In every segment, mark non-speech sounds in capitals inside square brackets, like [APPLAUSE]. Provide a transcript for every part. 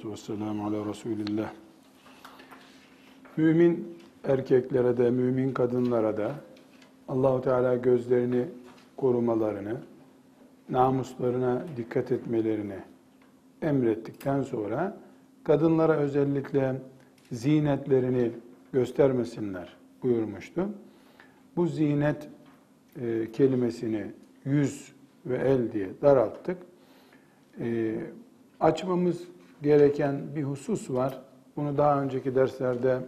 Salatu vesselamu ala Resulillah. Mümin erkeklere de, mümin kadınlara da Allahu Teala gözlerini korumalarını, namuslarına dikkat etmelerini emrettikten sonra kadınlara özellikle zinetlerini göstermesinler buyurmuştu. Bu zinet e, kelimesini yüz ve el diye daralttık. E, açmamız gereken bir husus var. Bunu daha önceki derslerde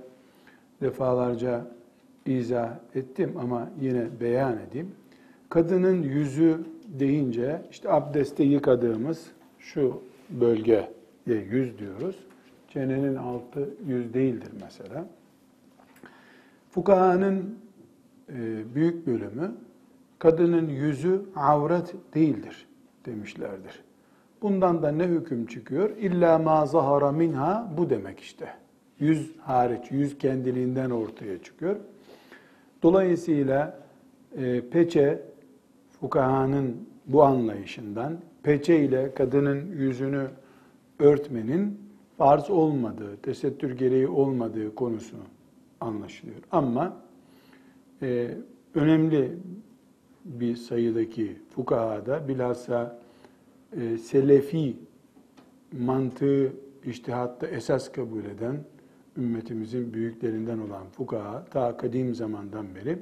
defalarca izah ettim ama yine beyan edeyim. Kadının yüzü deyince işte abdeste yıkadığımız şu bölgeye yüz diyoruz. Çenenin altı yüz değildir mesela. Fukahanın e, büyük bölümü kadının yüzü avret değildir demişlerdir. Bundan da ne hüküm çıkıyor? İlla ma zahara minha bu demek işte. Yüz hariç, yüz kendiliğinden ortaya çıkıyor. Dolayısıyla e, peçe fukahanın bu anlayışından peçe ile kadının yüzünü örtmenin farz olmadığı, tesettür gereği olmadığı konusu anlaşılıyor. Ama e, önemli bir sayıdaki fukahada bilhassa e, selefi mantığı iştihatta esas kabul eden ümmetimizin büyüklerinden olan fukaha ta kadim zamandan beri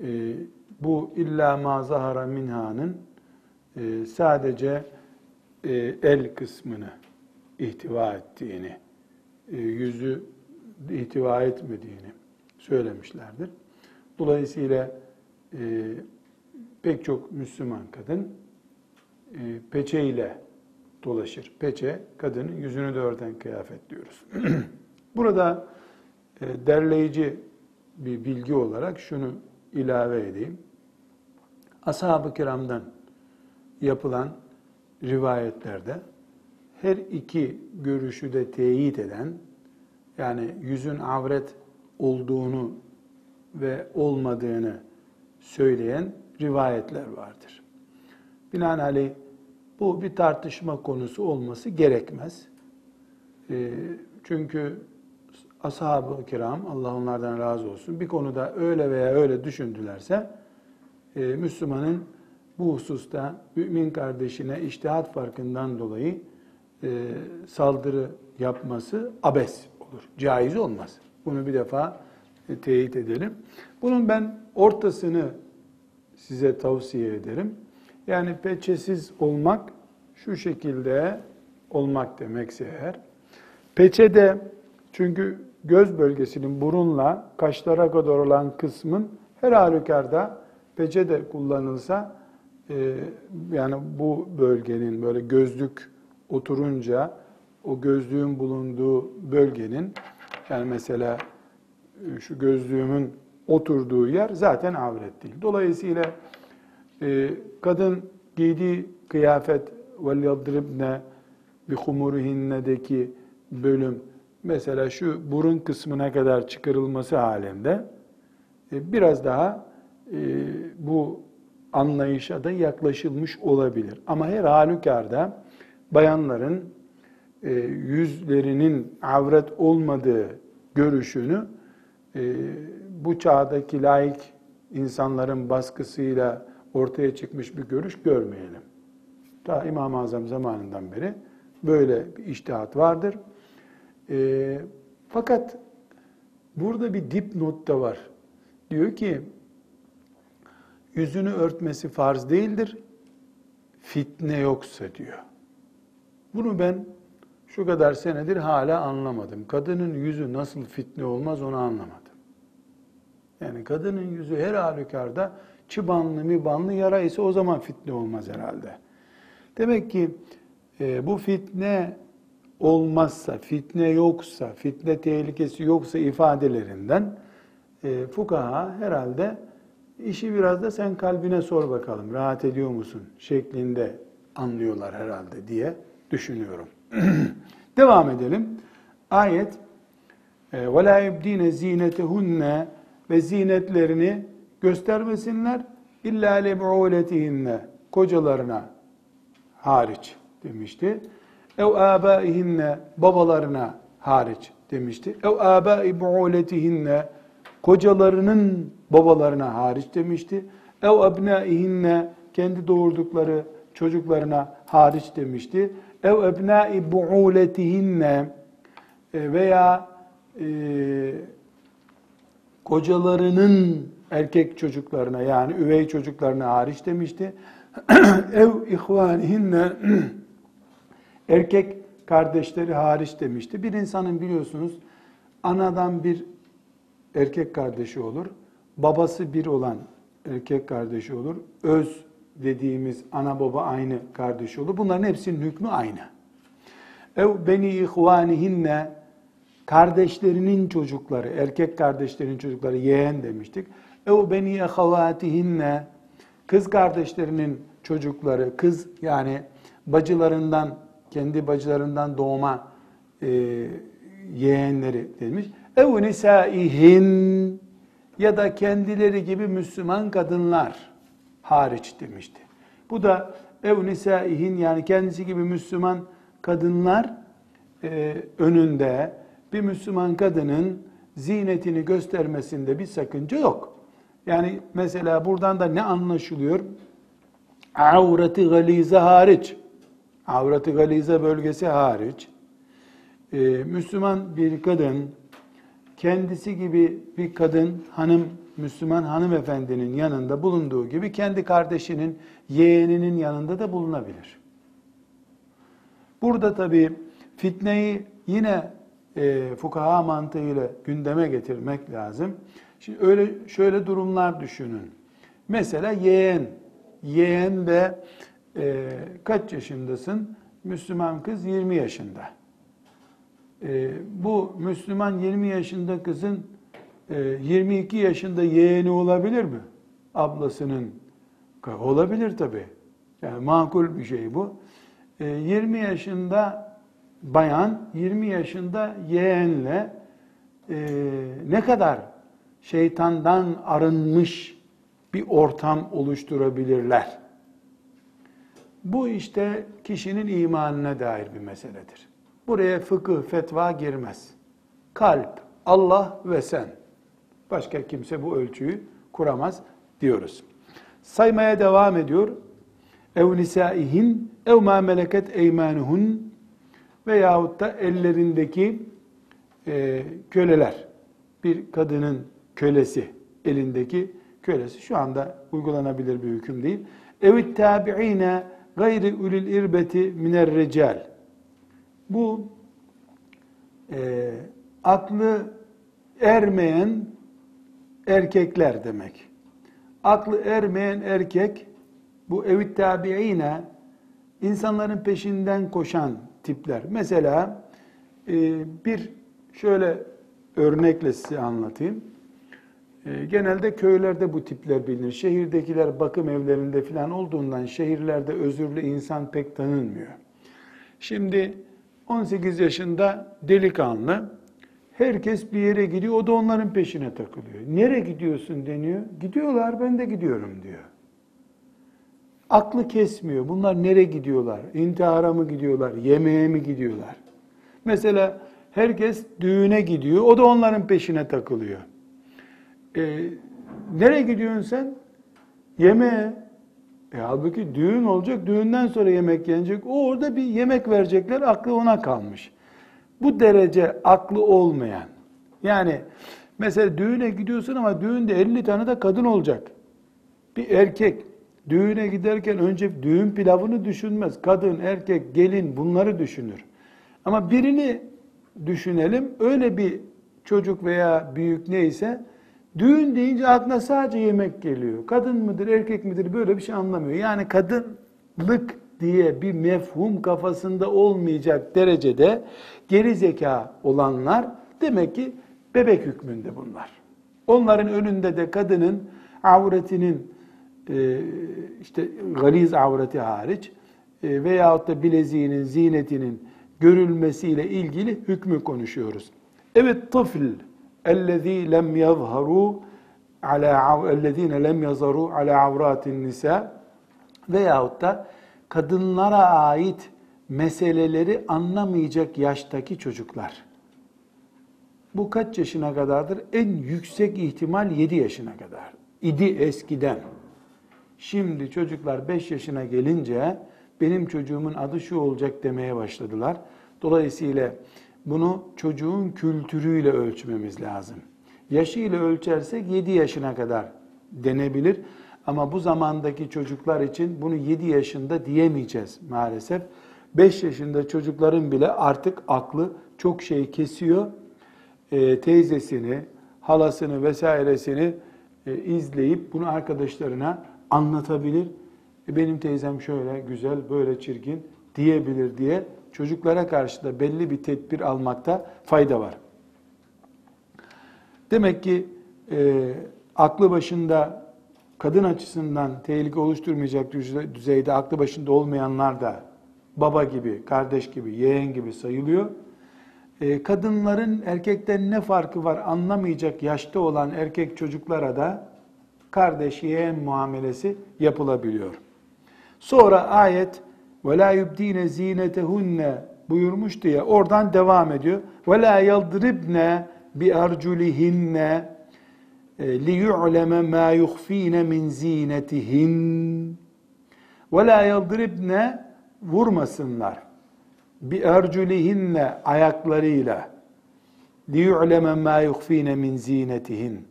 e, bu illa ma zahara minha'nın e, sadece e, el kısmını ihtiva ettiğini, yüzü ihtiva etmediğini söylemişlerdir. Dolayısıyla pek çok Müslüman kadın peçe ile dolaşır. Peçe, kadının yüzünü de örten kıyafet diyoruz. [CLEARS THROAT] Burada e, derleyici bir bilgi olarak şunu ilave edeyim. Ashab-ı kiramdan yapılan rivayetlerde her iki görüşü de teyit eden, yani yüzün avret olduğunu ve olmadığını söyleyen rivayetler vardır. Binaenaleyh bu bir tartışma konusu olması gerekmez. E, çünkü ashab-ı kiram, Allah onlardan razı olsun, bir konuda öyle veya öyle düşündülerse, e, Müslümanın bu hususta mümin kardeşine iştihat farkından dolayı e, saldırı yapması abes olur, caiz olmaz. Bunu bir defa e, teyit edelim. Bunun ben ortasını size tavsiye ederim. Yani peçesiz olmak şu şekilde olmak demekse eğer. Peçede çünkü göz bölgesinin burunla kaşlara kadar olan kısmın her halükarda peçe de kullanılsa e, yani bu bölgenin böyle gözlük oturunca o gözlüğün bulunduğu bölgenin yani mesela e, şu gözlüğümün oturduğu yer zaten avret değil. Dolayısıyla e, kadın giydiği kıyafet وَلْيَضْرِبْنَ بِخُمُرِهِنَّ'deki bölüm mesela şu burun kısmına kadar çıkarılması halinde e, biraz daha e, bu anlayışa da yaklaşılmış olabilir. Ama her halükarda bayanların e, yüzlerinin avret olmadığı görüşünü bu çağdaki laik insanların baskısıyla ortaya çıkmış bir görüş görmeyelim. Ta İmam-ı Azam zamanından beri böyle bir iştihat vardır. E, fakat burada bir dipnot da var. Diyor ki yüzünü örtmesi farz değildir. Fitne yoksa diyor. Bunu ben şu kadar senedir hala anlamadım. Kadının yüzü nasıl fitne olmaz onu anlamadım. Yani kadının yüzü her halükarda çıbanlı mibanlı yara ise o zaman fitne olmaz herhalde. Demek ki e, bu fitne olmazsa, fitne yoksa, fitne tehlikesi yoksa ifadelerinden e, fukaha herhalde işi biraz da sen kalbine sor bakalım, rahat ediyor musun şeklinde anlıyorlar herhalde diye düşünüyorum. [CLEARS THROAT] Devam edelim. Ayet وَلَا يُبْد۪ينَ زِينَتَهُنَّ ve zinetlerini göstermesinler illa lebu'uletihinne kocalarına hariç demişti. Ev âbâihinne babalarına hariç demişti. Ev âbâi bu'uletihinne kocalarının babalarına hariç demişti. Ev ebnâihinne kendi doğurdukları çocuklarına hariç demişti. Ev ebnâi bu'uletihinne e, veya e, kocalarının erkek çocuklarına yani üvey çocuklarına hariç demişti. [CLEARS THROAT] Ev ihvanihinne [CLEARS THROAT] erkek kardeşleri hariç demişti. Bir insanın biliyorsunuz anadan bir erkek kardeşi olur. Babası bir olan erkek kardeşi olur. Öz dediğimiz ana baba aynı kardeşi olur. Bunların hepsinin hükmü aynı. Ev beni ihvanihinne kardeşlerinin çocukları, erkek kardeşlerinin çocukları yeğen demiştik. Ev beni ehavatihinne kız kardeşlerinin çocukları, kız yani bacılarından, kendi bacılarından doğma e, yeğenleri demiş. Ev nisaihin ya da kendileri gibi Müslüman kadınlar hariç demişti. Bu da ev nisaihin yani kendisi gibi Müslüman kadınlar e, önünde bir Müslüman kadının zinetini göstermesinde bir sakınca yok. Yani mesela buradan da ne anlaşılıyor? Avreti galize hariç, avreti galize bölgesi hariç, e, Müslüman bir kadın kendisi gibi bir kadın hanım Müslüman hanımefendinin yanında bulunduğu gibi kendi kardeşinin yeğeninin yanında da bulunabilir. Burada tabi fitneyi yine e, fukaha mantığıyla gündeme getirmek lazım. Şimdi öyle şöyle durumlar düşünün. Mesela yeğen, yeğen ve e, kaç yaşındasın? Müslüman kız 20 yaşında. E, bu Müslüman 20 yaşında kızın e, 22 yaşında yeğeni olabilir mi? Ablasının olabilir tabi. Yani makul bir şey bu. E, 20 yaşında bayan 20 yaşında yeğenle e, ne kadar şeytandan arınmış bir ortam oluşturabilirler. Bu işte kişinin imanına dair bir meseledir. Buraya fıkıh, fetva girmez. Kalp, Allah ve sen. Başka kimse bu ölçüyü kuramaz diyoruz. Saymaya devam ediyor. Ev nisaihin ev ma meleket eymanuhun veyahut da ellerindeki e, köleler. Bir kadının kölesi, elindeki kölesi. Şu anda uygulanabilir bir hüküm değil. Evit tabi'ine gayri ulil irbeti miner recal. Bu e, aklı ermeyen erkekler demek. Aklı ermeyen erkek bu evit tabi'ine insanların peşinden koşan tipler. Mesela e, bir şöyle örnekle size anlatayım. E, genelde köylerde bu tipler bilinir. Şehirdekiler bakım evlerinde falan olduğundan şehirlerde özürlü insan pek tanınmıyor. Şimdi 18 yaşında delikanlı herkes bir yere gidiyor o da onların peşine takılıyor. Nereye gidiyorsun deniyor. Gidiyorlar ben de gidiyorum diyor. Aklı kesmiyor. Bunlar nereye gidiyorlar? İntihara mı gidiyorlar? Yemeğe mi gidiyorlar? Mesela herkes düğüne gidiyor. O da onların peşine takılıyor. E, nereye gidiyorsun sen? Yemeğe. E, halbuki düğün olacak, düğünden sonra yemek yenecek. O orada bir yemek verecekler, aklı ona kalmış. Bu derece aklı olmayan. Yani mesela düğüne gidiyorsun ama düğünde 50 tane de kadın olacak. Bir erkek düğüne giderken önce düğün pilavını düşünmez. Kadın, erkek, gelin bunları düşünür. Ama birini düşünelim. Öyle bir çocuk veya büyük neyse Düğün deyince aklına sadece yemek geliyor. Kadın mıdır, erkek midir böyle bir şey anlamıyor. Yani kadınlık diye bir mefhum kafasında olmayacak derecede geri zeka olanlar demek ki bebek hükmünde bunlar. Onların önünde de kadının avretinin e, işte galiz avreti hariç e, veyahut da bileziğinin, zinetinin görülmesiyle ilgili hükmü konuşuyoruz. Evet tıfl اَلَّذ۪ي لَمْ يَظْهَرُوا على اَلَّذ۪ينَ لَمْ يَظَرُوا عَلَى عَوْرَاتِ النِّسَى veyahut da kadınlara ait meseleleri anlamayacak yaştaki çocuklar. Bu kaç yaşına kadardır? En yüksek ihtimal 7 yaşına kadar. İdi eskiden. Şimdi çocuklar 5 yaşına gelince benim çocuğumun adı şu olacak demeye başladılar. Dolayısıyla bunu çocuğun kültürüyle ölçmemiz lazım. Yaşıyla ölçersek 7 yaşına kadar denebilir. Ama bu zamandaki çocuklar için bunu 7 yaşında diyemeyeceğiz maalesef. 5 yaşında çocukların bile artık aklı çok şey kesiyor. E, teyzesini, halasını vesairesini e, izleyip bunu arkadaşlarına anlatabilir. E, benim teyzem şöyle güzel, böyle çirkin diyebilir diye çocuklara karşı da belli bir tedbir almakta fayda var. Demek ki e, aklı başında kadın açısından tehlike oluşturmayacak düzeyde aklı başında olmayanlar da baba gibi, kardeş gibi, yeğen gibi sayılıyor. E, kadınların erkekten ne farkı var anlamayacak yaşta olan erkek çocuklara da kardeş, yeğen muamelesi yapılabiliyor. Sonra ayet ve la yubdine zinetehunne buyurmuştu ya oradan devam ediyor. Ve la yadribne bi erculihinne e, li yu'leme ma yuhfine min zinetihin ve la yadribne vurmasınlar bi erculihinne ayaklarıyla li yu'leme ma yuhfine min zinetihin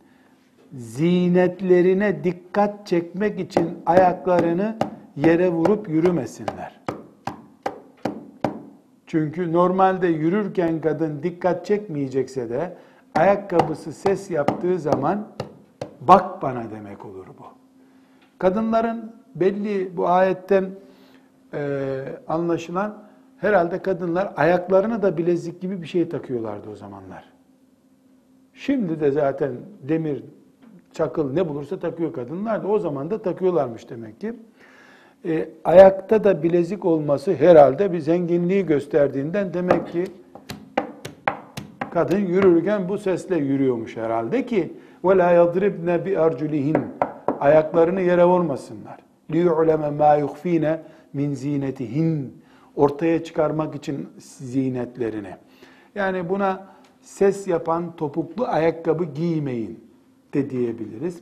zinetlerine dikkat çekmek için ayaklarını yere vurup yürümesinler. Çünkü normalde yürürken kadın dikkat çekmeyecekse de ayakkabısı ses yaptığı zaman bak bana demek olur bu. Kadınların belli bu ayetten e, anlaşılan herhalde kadınlar ayaklarına da bilezik gibi bir şey takıyorlardı o zamanlar. Şimdi de zaten demir, çakıl ne bulursa takıyor kadınlar da o zaman da takıyorlarmış demek ki E, ayakta da bilezik olması herhalde bir zenginliği gösterdiğinden demek ki kadın yürürken bu sesle yürüyormuş herhalde ki وَلَا يَضْرِبْنَ بِأَرْجُلِهِنْ Ayaklarını yere vurmasınlar. لِيُعْلَمَ مَا يُخْف۪ينَ min zinetihin ortaya çıkarmak için zinetlerini. Yani buna ses yapan topuklu ayakkabı giymeyin de diyebiliriz.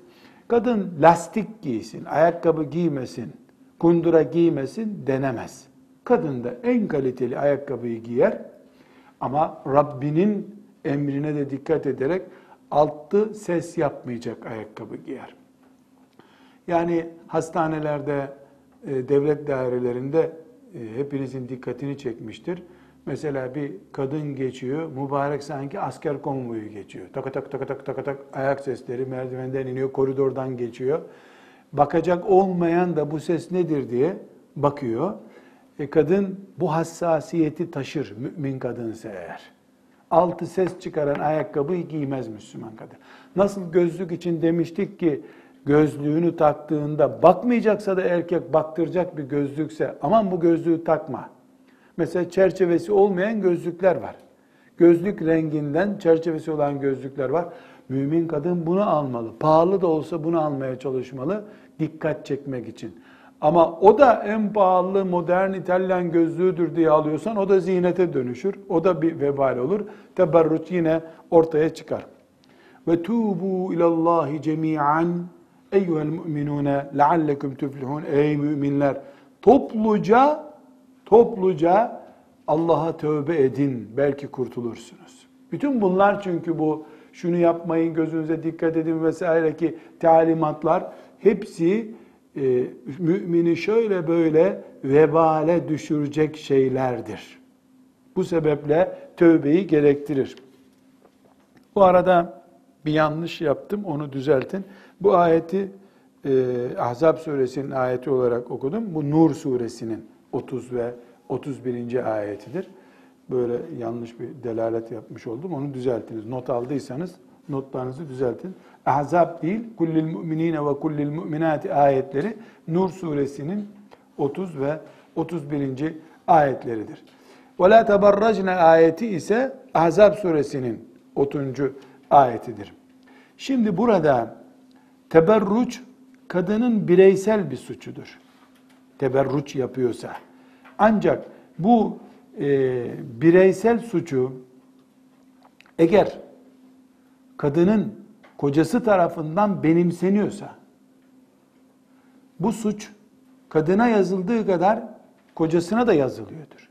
Kadın lastik giysin, ayakkabı giymesin, kundura giymesin denemez. Kadın da en kaliteli ayakkabıyı giyer ama Rabbinin emrine de dikkat ederek altı ses yapmayacak ayakkabı giyer. Yani hastanelerde e, devlet dairelerinde e, hepinizin dikkatini çekmiştir. Mesela bir kadın geçiyor, mübarek sanki asker konvoyu geçiyor. Tak tak tak ayak sesleri merdivenden iniyor, koridordan geçiyor. Bakacak olmayan da bu ses nedir diye bakıyor. E kadın bu hassasiyeti taşır mümin kadınsa eğer. Altı ses çıkaran ayakkabıyı giymez Müslüman kadın. Nasıl gözlük için demiştik ki gözlüğünü taktığında bakmayacaksa da erkek baktıracak bir gözlükse aman bu gözlüğü takma. Mesela çerçevesi olmayan gözlükler var. Gözlük renginden çerçevesi olan gözlükler var. Mümin kadın bunu almalı. Pahalı da olsa bunu almaya çalışmalı. Dikkat çekmek için. Ama o da en pahalı modern İtalyan gözlüğüdür diye alıyorsan o da ziynete dönüşür. O da bir vebal olur. Teberrüt yine ortaya çıkar. Ve tubu ilallahi cemi'an Eyyuhel müminune leallekum tuflihun. Ey müminler topluca topluca Allah'a tövbe edin belki kurtulursunuz. Bütün bunlar çünkü bu şunu yapmayın gözünüze dikkat edin vesaire ki talimatlar hepsi e, mümini şöyle böyle vebale düşürecek şeylerdir. Bu sebeple tövbeyi gerektirir. Bu arada bir yanlış yaptım onu düzeltin. Bu ayeti e, Ahzab suresinin ayeti olarak okudum. Bu Nur suresinin 30 ve 31. ayetidir. Böyle yanlış bir delalet yapmış oldum. Onu düzeltiniz. Not aldıysanız notlarınızı düzeltin. Ahzab değil, kullil mu'minine ve kullil mu'minati ayetleri Nur suresinin 30 ve 31. ayetleridir. Ve la teberracne ayeti ise Ahzab suresinin 30. ayetidir. Şimdi burada Teberruç kadının bireysel bir suçudur. Teberruç yapıyorsa. Ancak bu e, bireysel suçu eğer kadının kocası tarafından benimseniyorsa bu suç kadına yazıldığı kadar kocasına da yazılıyordur.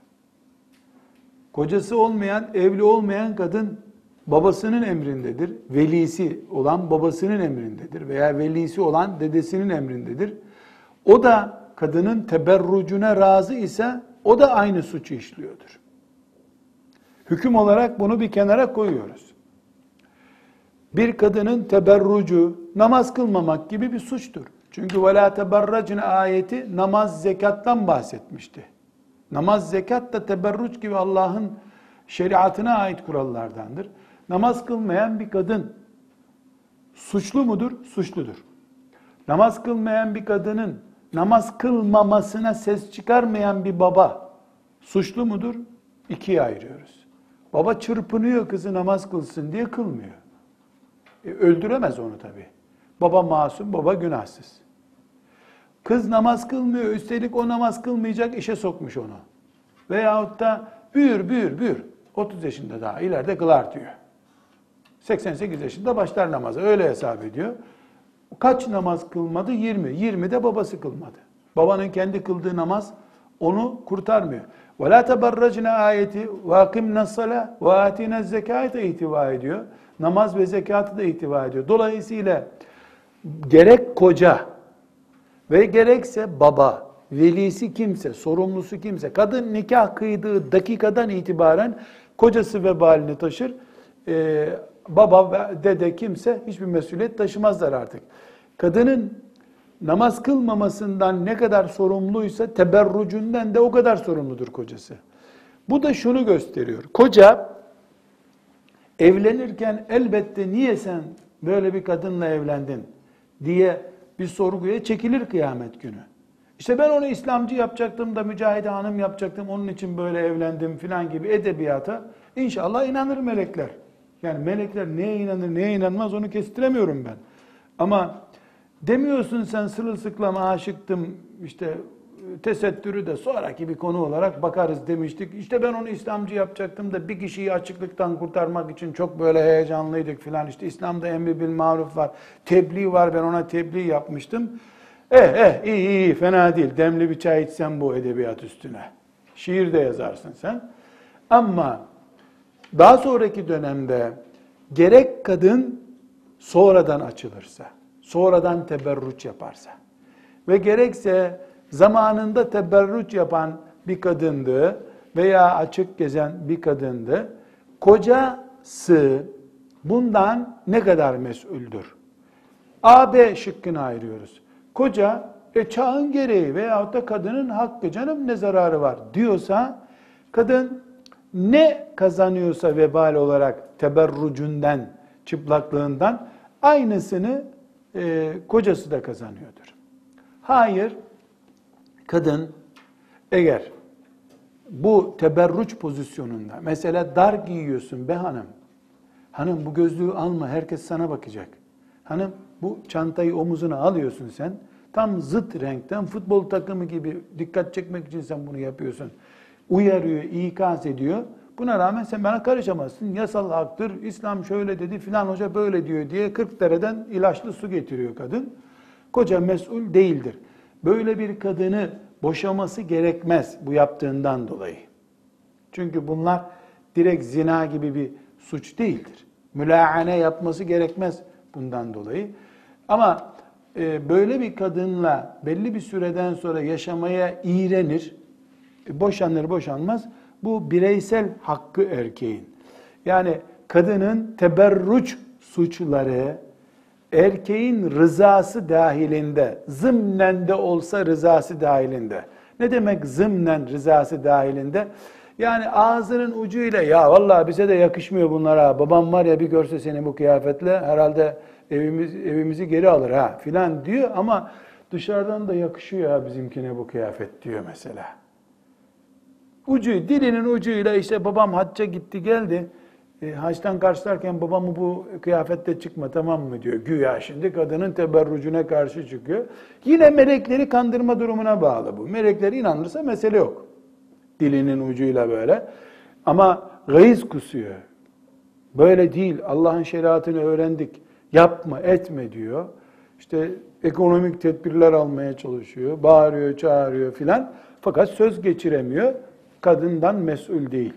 Kocası olmayan, evli olmayan kadın babasının emrindedir. Velisi olan babasının emrindedir veya velisi olan dedesinin emrindedir. O da kadının teberrucuna razı ise o da aynı suçu işliyordur. Hüküm olarak bunu bir kenara koyuyoruz. Bir kadının teberrucu namaz kılmamak gibi bir suçtur. Çünkü وَلَا تَبَرَّجْنَ ayeti namaz zekattan bahsetmişti. Namaz zekat da teberruç gibi Allah'ın şeriatına ait kurallardandır. Namaz kılmayan bir kadın suçlu mudur? Suçludur. Namaz kılmayan bir kadının namaz kılmamasına ses çıkarmayan bir baba suçlu mudur? İkiye ayırıyoruz. Baba çırpınıyor kızı namaz kılsın diye kılmıyor. E, öldüremez onu tabi. Baba masum, baba günahsız. Kız namaz kılmıyor, üstelik o namaz kılmayacak işe sokmuş onu. Veyahut da büyür, büyür, büyür. 30 yaşında daha ileride kılar diyor. 88 yaşında başlar namaza. Öyle hesap ediyor kaç namaz kılmadı? 20. 20 de babası kılmadı. Babanın kendi kıldığı namaz onu kurtarmıyor. Ve la teberrecne ayeti ve akimne sala ve atine zekate ihtiva ediyor. Namaz ve zekatı da ihtiva ediyor. Dolayısıyla gerek koca ve gerekse baba, velisi kimse, sorumlusu kimse, kadın nikah kıydığı dakikadan itibaren kocası vebalini taşır. Ee, baba ve dede kimse hiçbir mesuliyet taşımazlar artık. Kadının namaz kılmamasından ne kadar sorumluysa teberrucundan de o kadar sorumludur kocası. Bu da şunu gösteriyor. Koca evlenirken elbette niye sen böyle bir kadınla evlendin diye bir sorguya çekilir kıyamet günü. İşte ben onu İslamcı yapacaktım da mücahide hanım yapacaktım onun için böyle evlendim filan gibi edebiyata inşallah inanır melekler. Yani melekler neye inanır neye inanmaz onu kestiremiyorum ben. Ama demiyorsun sen sırılsıklam aşıktım işte tesettürü de sonraki bir konu olarak bakarız demiştik. İşte ben onu İslamcı yapacaktım da bir kişiyi açıklıktan kurtarmak için çok böyle heyecanlıydık filan. İşte İslam'da emri bil maruf var. Tebliğ var ben ona tebliğ yapmıştım. Eh eh iyi iyi fena değil. Demli bir çay içsen bu edebiyat üstüne. Şiir de yazarsın sen. Ama daha sonraki dönemde gerek kadın sonradan açılırsa, sonradan teberruç yaparsa ve gerekse zamanında teberruç yapan bir kadındı veya açık gezen bir kadındı. Kocası bundan ne kadar mesuldür? A, B şıkkını ayırıyoruz. Koca e, çağın gereği veyahut da kadının hakkı canım ne zararı var diyorsa kadın ne kazanıyorsa vebal olarak teberrucundan, çıplaklığından aynısını e, kocası da kazanıyordur. Hayır, kadın eğer bu teberruç pozisyonunda mesela dar giyiyorsun be hanım. Hanım bu gözlüğü alma herkes sana bakacak. Hanım bu çantayı omuzuna alıyorsun sen. Tam zıt renkten futbol takımı gibi dikkat çekmek için sen bunu yapıyorsun. Uyarıyor, ikaz ediyor. Buna rağmen sen bana karışamazsın. Yasal haktır. İslam şöyle dedi filan hoca böyle diyor diye 40 dereden ilaçlı su getiriyor kadın. Koca mesul değildir. Böyle bir kadını boşaması gerekmez bu yaptığından dolayı. Çünkü bunlar direkt zina gibi bir suç değildir. Mülaane yapması gerekmez bundan dolayı. Ama e, böyle bir kadınla belli bir süreden sonra yaşamaya iğrenir, boşanır boşanmaz. Bu bireysel hakkı erkeğin. Yani kadının teberruç suçları erkeğin rızası dahilinde, zımnen de olsa rızası dahilinde. Ne demek zımnen rızası dahilinde? Yani ağzının ucuyla ya vallahi bize de yakışmıyor bunlara. Babam var ya bir görse seni bu kıyafetle herhalde evimiz evimizi geri alır ha filan diyor ama dışarıdan da yakışıyor ya bizimkine bu kıyafet diyor mesela. Ucu dilinin ucuyla işte babam hacca gitti geldi. E, haçtan karşılarken babamı bu kıyafette çıkma tamam mı diyor. Güya şimdi kadının teberrucuna karşı çıkıyor. Yine melekleri kandırma durumuna bağlı bu. Melekler inanırsa mesele yok. Dilinin ucuyla böyle. Ama gayız kusuyor. Böyle değil. Allah'ın şeriatını öğrendik. Yapma, etme diyor. İşte ekonomik tedbirler almaya çalışıyor. Bağırıyor, çağırıyor filan. Fakat söz geçiremiyor. Kadından mesul değil.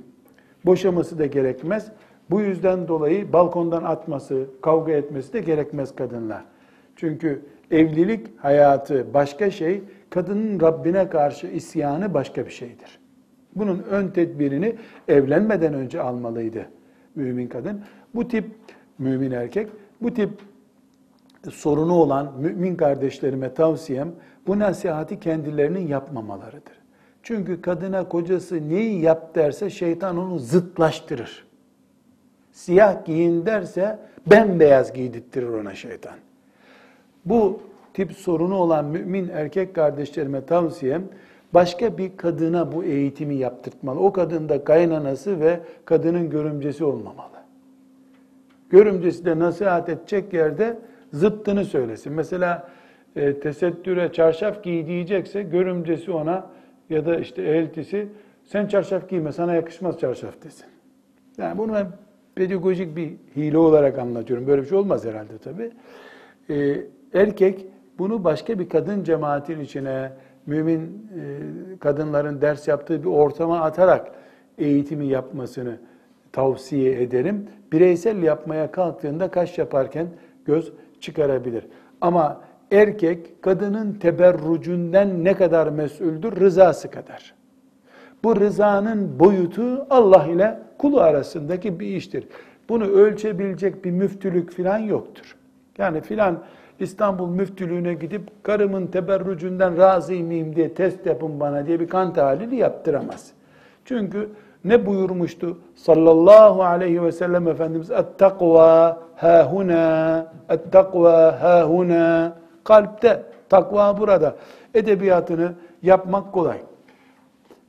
Boşaması da gerekmez. Bu yüzden dolayı balkondan atması, kavga etmesi de gerekmez kadınla. Çünkü evlilik hayatı başka şey, kadının Rabbine karşı isyanı başka bir şeydir. Bunun ön tedbirini evlenmeden önce almalıydı mümin kadın. Bu tip mümin erkek, bu tip sorunu olan mümin kardeşlerime tavsiyem bu nasihati kendilerinin yapmamalarıdır. Çünkü kadına kocası neyi yap derse şeytan onu zıtlaştırır. Siyah giyin derse bembeyaz giydirttirir ona şeytan. Bu tip sorunu olan mümin erkek kardeşlerime tavsiyem başka bir kadına bu eğitimi yaptırtmalı. O kadın da kaynanası ve kadının görümcesi olmamalı. Görümcesi de nasihat edecek yerde zıttını söylesin. Mesela e, tesettüre çarşaf giy diyecekse görümcesi ona ya da işte eltisi sen çarşaf giyme sana yakışmaz çarşaf desin. Yani bunu ben pedagojik bir hile olarak anlatıyorum. Böyle bir şey olmaz herhalde tabii. Ee, erkek bunu başka bir kadın cemaatin içine, mümin e, kadınların ders yaptığı bir ortama atarak eğitimi yapmasını tavsiye ederim. Bireysel yapmaya kalktığında kaş yaparken göz çıkarabilir. Ama erkek kadının teberrucundan ne kadar mesuldür? Rızası kadar. Bu rızanın boyutu Allah ile kulu arasındaki bir iştir. Bunu ölçebilecek bir müftülük filan yoktur. Yani filan İstanbul müftülüğüne gidip karımın teberrucundan razı mıyım diye test yapın bana diye bir kan tahlili yaptıramaz. Çünkü ne buyurmuştu sallallahu aleyhi ve sellem Efendimiz et-takva hahuna et-takva hahuna kalpte takva burada edebiyatını yapmak kolay.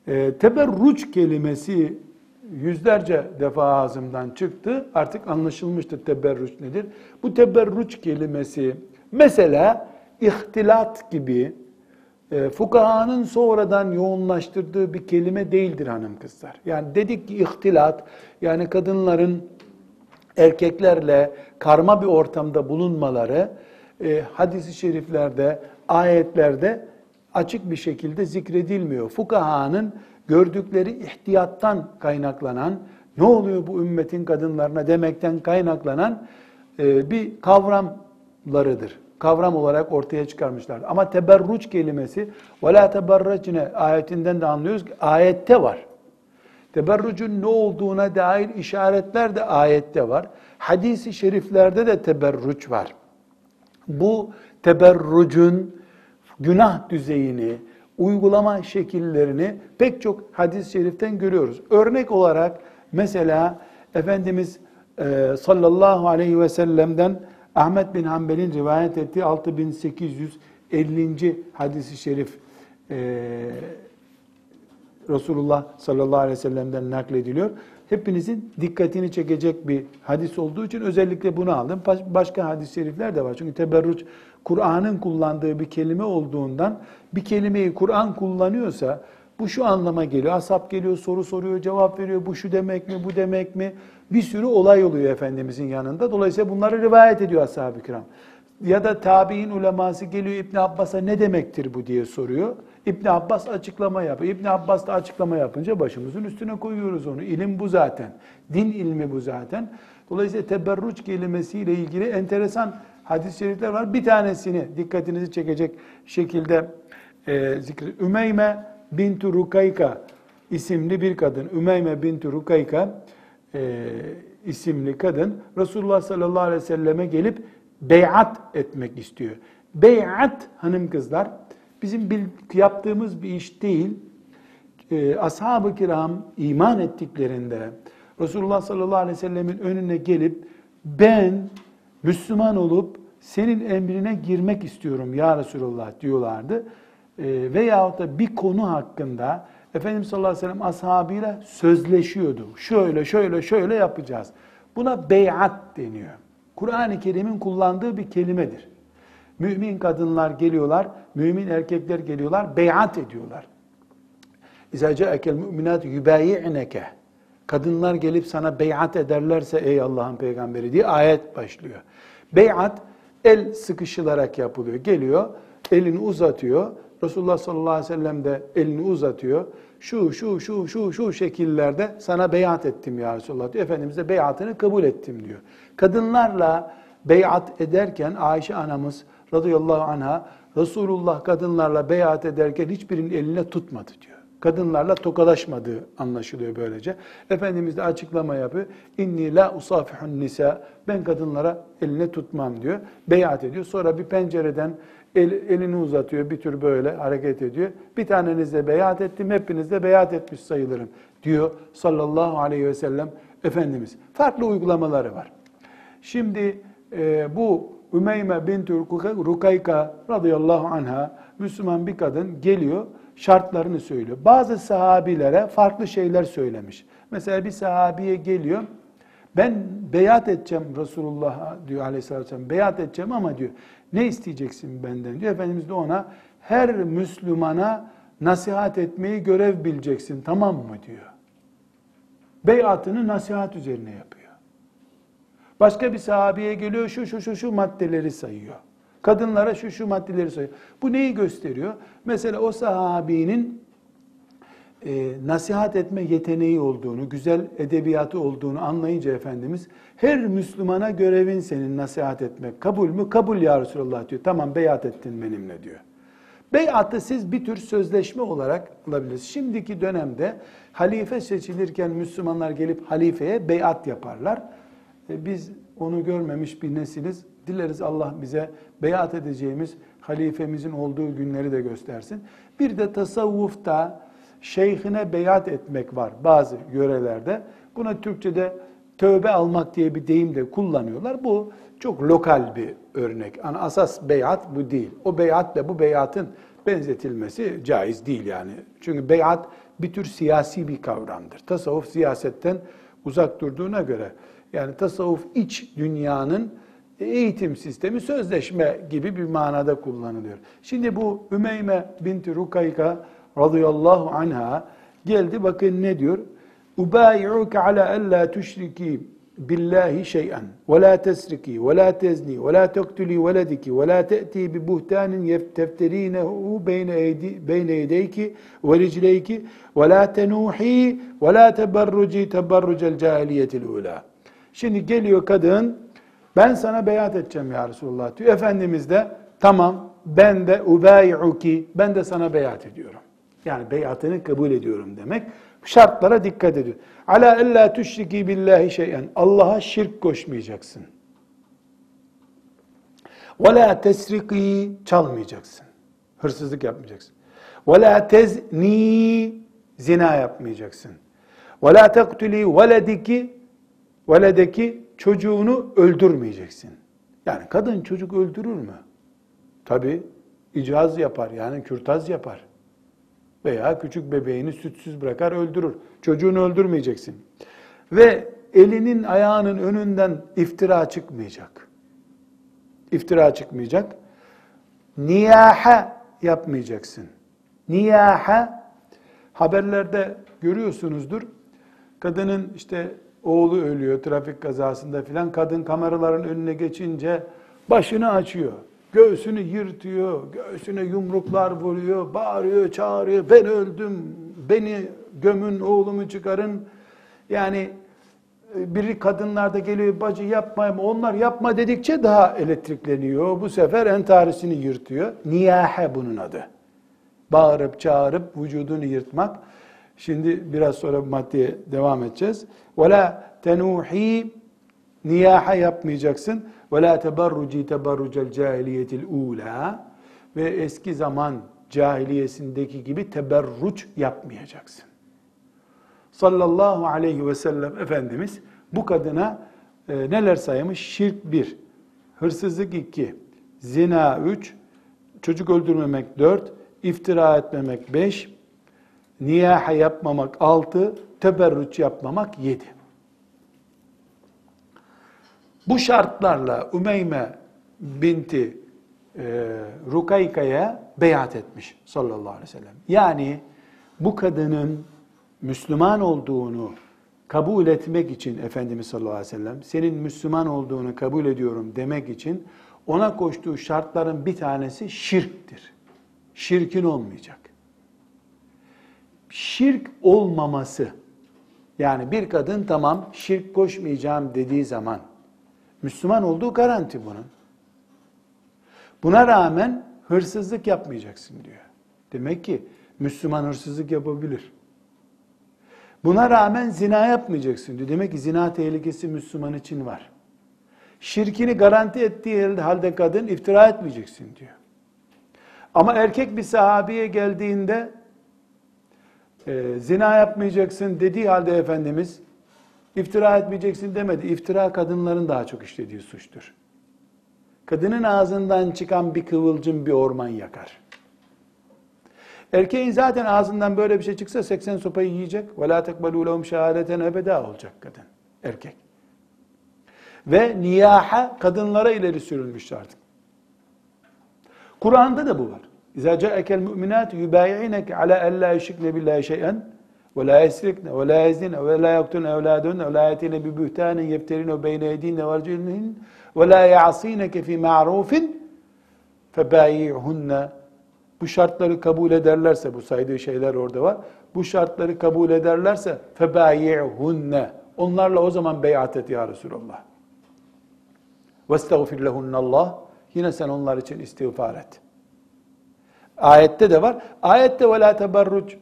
E, teberruç kelimesi yüzlerce defa ağzımdan çıktı. Artık anlaşılmıştır teberruç nedir. Bu teberruç kelimesi mesela ihtilat gibi e, fukahanın sonradan yoğunlaştırdığı bir kelime değildir hanım kızlar. Yani dedik ki ihtilat yani kadınların erkeklerle karma bir ortamda bulunmaları e, hadisi şeriflerde, ayetlerde açık bir şekilde zikredilmiyor. Fukahanın gördükleri ihtiyattan kaynaklanan, ne oluyor bu ümmetin kadınlarına demekten kaynaklanan e, bir kavramlarıdır. Kavram olarak ortaya çıkarmışlar. Ama teberruç kelimesi ve la teberrecine ayetinden de anlıyoruz ki ayette var. Teberrucun ne olduğuna dair işaretler de ayette var. Hadisi şeriflerde de teberruç var. Bu teberrucun günah düzeyini, uygulama şekillerini pek çok hadis-i şeriften görüyoruz. Örnek olarak mesela Efendimiz e, sallallahu aleyhi ve sellem'den Ahmet bin Hanbel'in rivayet ettiği 6850. hadisi şerif e, Resulullah sallallahu aleyhi ve sellem'den naklediliyor. Hepinizin dikkatini çekecek bir hadis olduğu için özellikle bunu aldım. Başka hadis-i şerifler de var. Çünkü teberruç Kur'an'ın kullandığı bir kelime olduğundan bir kelimeyi Kur'an kullanıyorsa bu şu anlama geliyor. Asap geliyor, soru soruyor, cevap veriyor. Bu şu demek mi, bu demek mi? Bir sürü olay oluyor Efendimizin yanında. Dolayısıyla bunları rivayet ediyor ashab-ı kiram. Ya da tabi'in uleması geliyor İbn Abbas'a ne demektir bu diye soruyor. İbn Abbas açıklama yapıyor. İbn Abbas da açıklama yapınca başımızın üstüne koyuyoruz onu. İlim bu zaten. Din ilmi bu zaten. Dolayısıyla teberruç kelimesiyle ilgili enteresan hadis-i şerifler var. Bir tanesini dikkatinizi çekecek şekilde e, zikri. Ümeyme bintu Rukayka isimli bir kadın. Ümeyme bintu Rukayka e, isimli kadın Resulullah sallallahu aleyhi ve selleme gelip beyat etmek istiyor. Beyat hanım kızlar bizim yaptığımız bir iş değil. E, Ashab-ı kiram iman ettiklerinde Resulullah sallallahu aleyhi ve sellemin önüne gelip ben Müslüman olup senin emrine girmek istiyorum ya Resulullah diyorlardı. E, veyahut da bir konu hakkında Efendimiz sallallahu aleyhi ve sellem ashabıyla sözleşiyordu. Şöyle şöyle şöyle yapacağız. Buna beyat deniyor. Kur'an-ı Kerim'in kullandığı bir kelimedir. Mümin kadınlar geliyorlar, mümin erkekler geliyorlar, beyat ediyorlar. İzâ câekel mü'minâtu yubâyi'neke. Kadınlar gelip sana beyat ederlerse ey Allah'ın peygamberi diye ayet başlıyor. Beyat el sıkışılarak yapılıyor. Geliyor, elini uzatıyor. Resulullah sallallahu aleyhi ve sellem de elini uzatıyor. Şu, şu, şu, şu, şu şekillerde sana beyat ettim ya Resulullah diyor. Efendimiz de beyatını kabul ettim diyor. Kadınlarla beyat ederken Ayşe anamız radıyallahu anha Resulullah kadınlarla beyat ederken hiçbirinin eline tutmadı diyor. Kadınlarla tokalaşmadığı anlaşılıyor böylece. Efendimiz de açıklama yapıyor. İnni la usafihun nisa. Ben kadınlara eline tutmam diyor. Beyat ediyor. Sonra bir pencereden el, elini uzatıyor. Bir tür böyle hareket ediyor. Bir tanenizle beyat ettim. Hepinizle beyat etmiş sayılırım diyor sallallahu aleyhi ve sellem Efendimiz. Farklı uygulamaları var. Şimdi e, bu Ümeyme bint Rukayka radıyallahu anha Müslüman bir kadın geliyor şartlarını söylüyor. Bazı sahabilere farklı şeyler söylemiş. Mesela bir sahabiye geliyor. Ben beyat edeceğim Resulullah'a diyor aleyhissalatü vesselam. Beyat edeceğim ama diyor ne isteyeceksin benden diyor. Efendimiz de ona her Müslümana nasihat etmeyi görev bileceksin tamam mı diyor. Beyatını nasihat üzerine yapıyor. Başka bir sahabeye geliyor şu şu şu şu maddeleri sayıyor. Kadınlara şu şu maddeleri sayıyor. Bu neyi gösteriyor? Mesela o sahabinin e, nasihat etme yeteneği olduğunu, güzel edebiyatı olduğunu anlayınca Efendimiz her Müslümana görevin senin nasihat etmek. Kabul mü? Kabul ya Resulallah diyor. Tamam beyat ettin benimle diyor. Beyatı siz bir tür sözleşme olarak alabilirsiniz. Şimdiki dönemde halife seçilirken Müslümanlar gelip halifeye beyat yaparlar. Biz onu görmemiş bir nesiliz. Dileriz Allah bize beyat edeceğimiz halifemizin olduğu günleri de göstersin. Bir de tasavvufta şeyhine beyat etmek var bazı yörelerde. Buna Türkçe'de tövbe almak diye bir deyim de kullanıyorlar. Bu çok lokal bir örnek. Yani asas beyat bu değil. O beyatla bu beyatın benzetilmesi caiz değil yani. Çünkü beyat bir tür siyasi bir kavramdır. Tasavvuf siyasetten uzak durduğuna göre yani tasavvuf iç dünyanın eğitim sistemi sözleşme gibi bir manada kullanılıyor. Şimdi bu Ümeyme binti Rukayka radıyallahu anha geldi bakın ne diyor? Ubayi'uke ala alla tüşriki billahi şey'en ve la tesriki ve la tezni ve la tektuli velediki ve la te'ti bi buhtanin eydi, beyne yedeyki ve ricleyki ve la tenuhi ve la teberruci teberrucel cahiliyetil ula. Şimdi geliyor kadın ben sana beyat edeceğim ya Resulullah diyor. Efendimiz de tamam ben de ubayi'uki ben de sana beyat ediyorum. Yani beyatını kabul ediyorum demek. Şartlara dikkat ediyor. Ala ella tüşriki billahi şeyen. Allah'a şirk koşmayacaksın. Ve la tesriki çalmayacaksın. Hırsızlık yapmayacaksın. Ve la tezni zina yapmayacaksın. Ve la tektuli velediki veledeki çocuğunu öldürmeyeceksin. Yani kadın çocuk öldürür mü? Tabi icaz yapar yani kürtaz yapar. Veya küçük bebeğini sütsüz bırakar öldürür. Çocuğunu öldürmeyeceksin. Ve elinin ayağının önünden iftira çıkmayacak. İftira çıkmayacak. Niyaha yapmayacaksın. Niyaha haberlerde görüyorsunuzdur. Kadının işte oğlu ölüyor trafik kazasında filan. Kadın kameraların önüne geçince başını açıyor. Göğsünü yırtıyor, göğsüne yumruklar vuruyor, bağırıyor, çağırıyor. Ben öldüm, beni gömün, oğlumu çıkarın. Yani e, biri kadınlarda geliyor, bacı yapma, onlar yapma dedikçe daha elektrikleniyor. Bu sefer entarisini yırtıyor. Niyahe bunun adı. Bağırıp çağırıp vücudunu yırtmak. Şimdi biraz sonra maddeye devam edeceğiz. وَلَا تَنُوحِي Niyaha yapmayacaksın. وَلَا تَبَرُّجِي تَبَرُّجَ الْجَاهِلِيَةِ الْعُولَى Ve eski zaman cahiliyesindeki gibi teberruç yapmayacaksın. Sallallahu aleyhi ve sellem Efendimiz bu kadına e, neler saymış? Şirk bir, hırsızlık iki, zina üç, çocuk öldürmemek dört, iftira etmemek beş, niyaha yapmamak altı, teberrüç yapmamak yedi. Bu şartlarla Ümeyme binti e, Rukayka'ya beyat etmiş sallallahu aleyhi ve sellem. Yani bu kadının Müslüman olduğunu kabul etmek için Efendimiz sallallahu aleyhi ve sellem senin Müslüman olduğunu kabul ediyorum demek için ona koştuğu şartların bir tanesi şirktir. Şirkin olmayacak. Şirk olmaması yani bir kadın tamam şirk koşmayacağım dediği zaman Müslüman olduğu garanti bunun. Buna rağmen hırsızlık yapmayacaksın diyor. Demek ki Müslüman hırsızlık yapabilir. Buna rağmen zina yapmayacaksın diyor. Demek ki zina tehlikesi Müslüman için var. Şirkini garanti ettiği halde kadın iftira etmeyeceksin diyor. Ama erkek bir sahabiye geldiğinde e, zina yapmayacaksın dediği halde Efendimiz iftira etmeyeceksin demedi. İftira kadınların daha çok işlediği suçtur. Kadının ağzından çıkan bir kıvılcım bir orman yakar. Erkeğin zaten ağzından böyle bir şey çıksa 80 sopayı yiyecek. وَلَا تَقْبَلُوا لَهُمْ شَهَادَةً ebeda olacak kadın, erkek. Ve niyaha kadınlara ileri sürülmüş artık. Kur'an'da da bu var. اِذَا جَاءَكَ الْمُؤْمِنَاتُ يُبَايِعِنَكَ عَلَى أَلَّا يُشْرِكْنَ بِاللّٰهِ شَيْئًا وَلَا يَسْرِكْنَ وَلَا يَزْنِنَ وَلَا يَقْتُلْنَ أَوْلَادُهُنَّ وَلَا يَأْتِينَ بِبُهْتَانٍ يَفْتَرِينَ بَيْنَ يَدِينَ وَرْجُلِهِنَّ وَلَا يَعْصِينَكَ فِي مَعْرُوفٍ فَبَايِعْهُنَّ Bu şartları kabul ederlerse, bu saydığı şeyler orada var. Bu şartları kabul ederlerse فَبَايِعْهُنَّ Onlarla o zaman beyat et ya Resulallah. وَاسْتَغْفِرْ لَهُنَّ Allah Yine sen onlar için istiğfar et. Ayette de var. Ayette ve la teberruc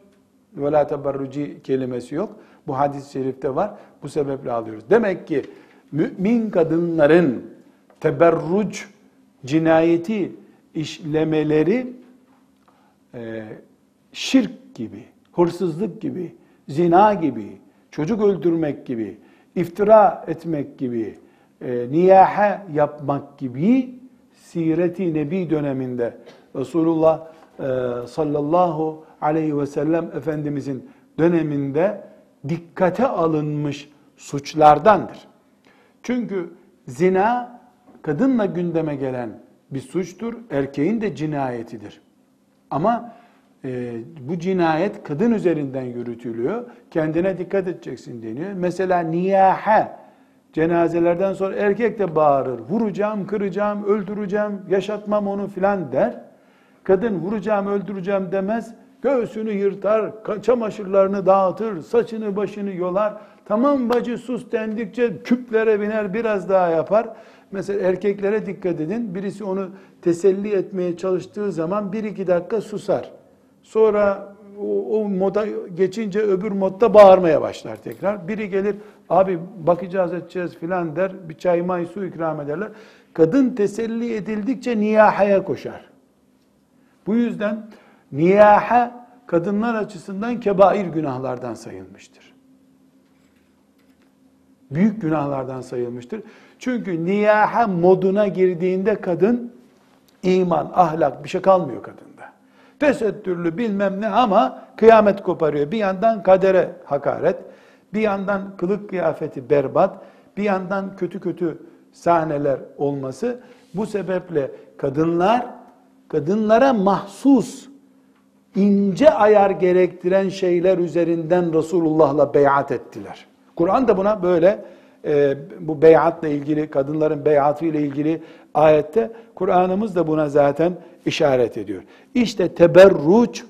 ve la teberruci kelimesi yok. Bu hadis-i şerifte var. Bu sebeple alıyoruz. Demek ki mümin kadınların teberruc cinayeti işlemeleri e, şirk gibi, hırsızlık gibi, zina gibi, çocuk öldürmek gibi, iftira etmek gibi, e, niyahe yapmak gibi Siret-i Nebi döneminde Resulullah sallallahu aleyhi ve sellem Efendimizin döneminde dikkate alınmış suçlardandır. Çünkü zina kadınla gündeme gelen bir suçtur, erkeğin de cinayetidir. Ama e, bu cinayet kadın üzerinden yürütülüyor. Kendine dikkat edeceksin deniyor. Mesela niyahe, cenazelerden sonra erkek de bağırır. Vuracağım, kıracağım, öldüreceğim, yaşatmam onu filan der. Kadın vuracağım, öldüreceğim demez. Göğsünü yırtar, çamaşırlarını dağıtır, saçını başını yolar. Tamam bacı sus dendikçe küplere biner biraz daha yapar. Mesela erkeklere dikkat edin. Birisi onu teselli etmeye çalıştığı zaman bir iki dakika susar. Sonra o, o moda geçince öbür modda bağırmaya başlar tekrar. Biri gelir abi bakacağız edeceğiz filan der. Bir çay may su ikram ederler. Kadın teselli edildikçe niyahaya koşar. Bu yüzden niyaha kadınlar açısından kebair günahlardan sayılmıştır. Büyük günahlardan sayılmıştır. Çünkü niyaha moduna girdiğinde kadın iman, ahlak bir şey kalmıyor kadında. Tesettürlü bilmem ne ama kıyamet koparıyor. Bir yandan kadere hakaret, bir yandan kılık kıyafeti berbat, bir yandan kötü kötü sahneler olması. Bu sebeple kadınlar kadınlara mahsus ince ayar gerektiren şeyler üzerinden Resulullah'la beyat ettiler. Kur'an da buna böyle e, bu beyatla ilgili, kadınların beyatı ile ilgili ayette Kur'an'ımız da buna zaten işaret ediyor. İşte teberruç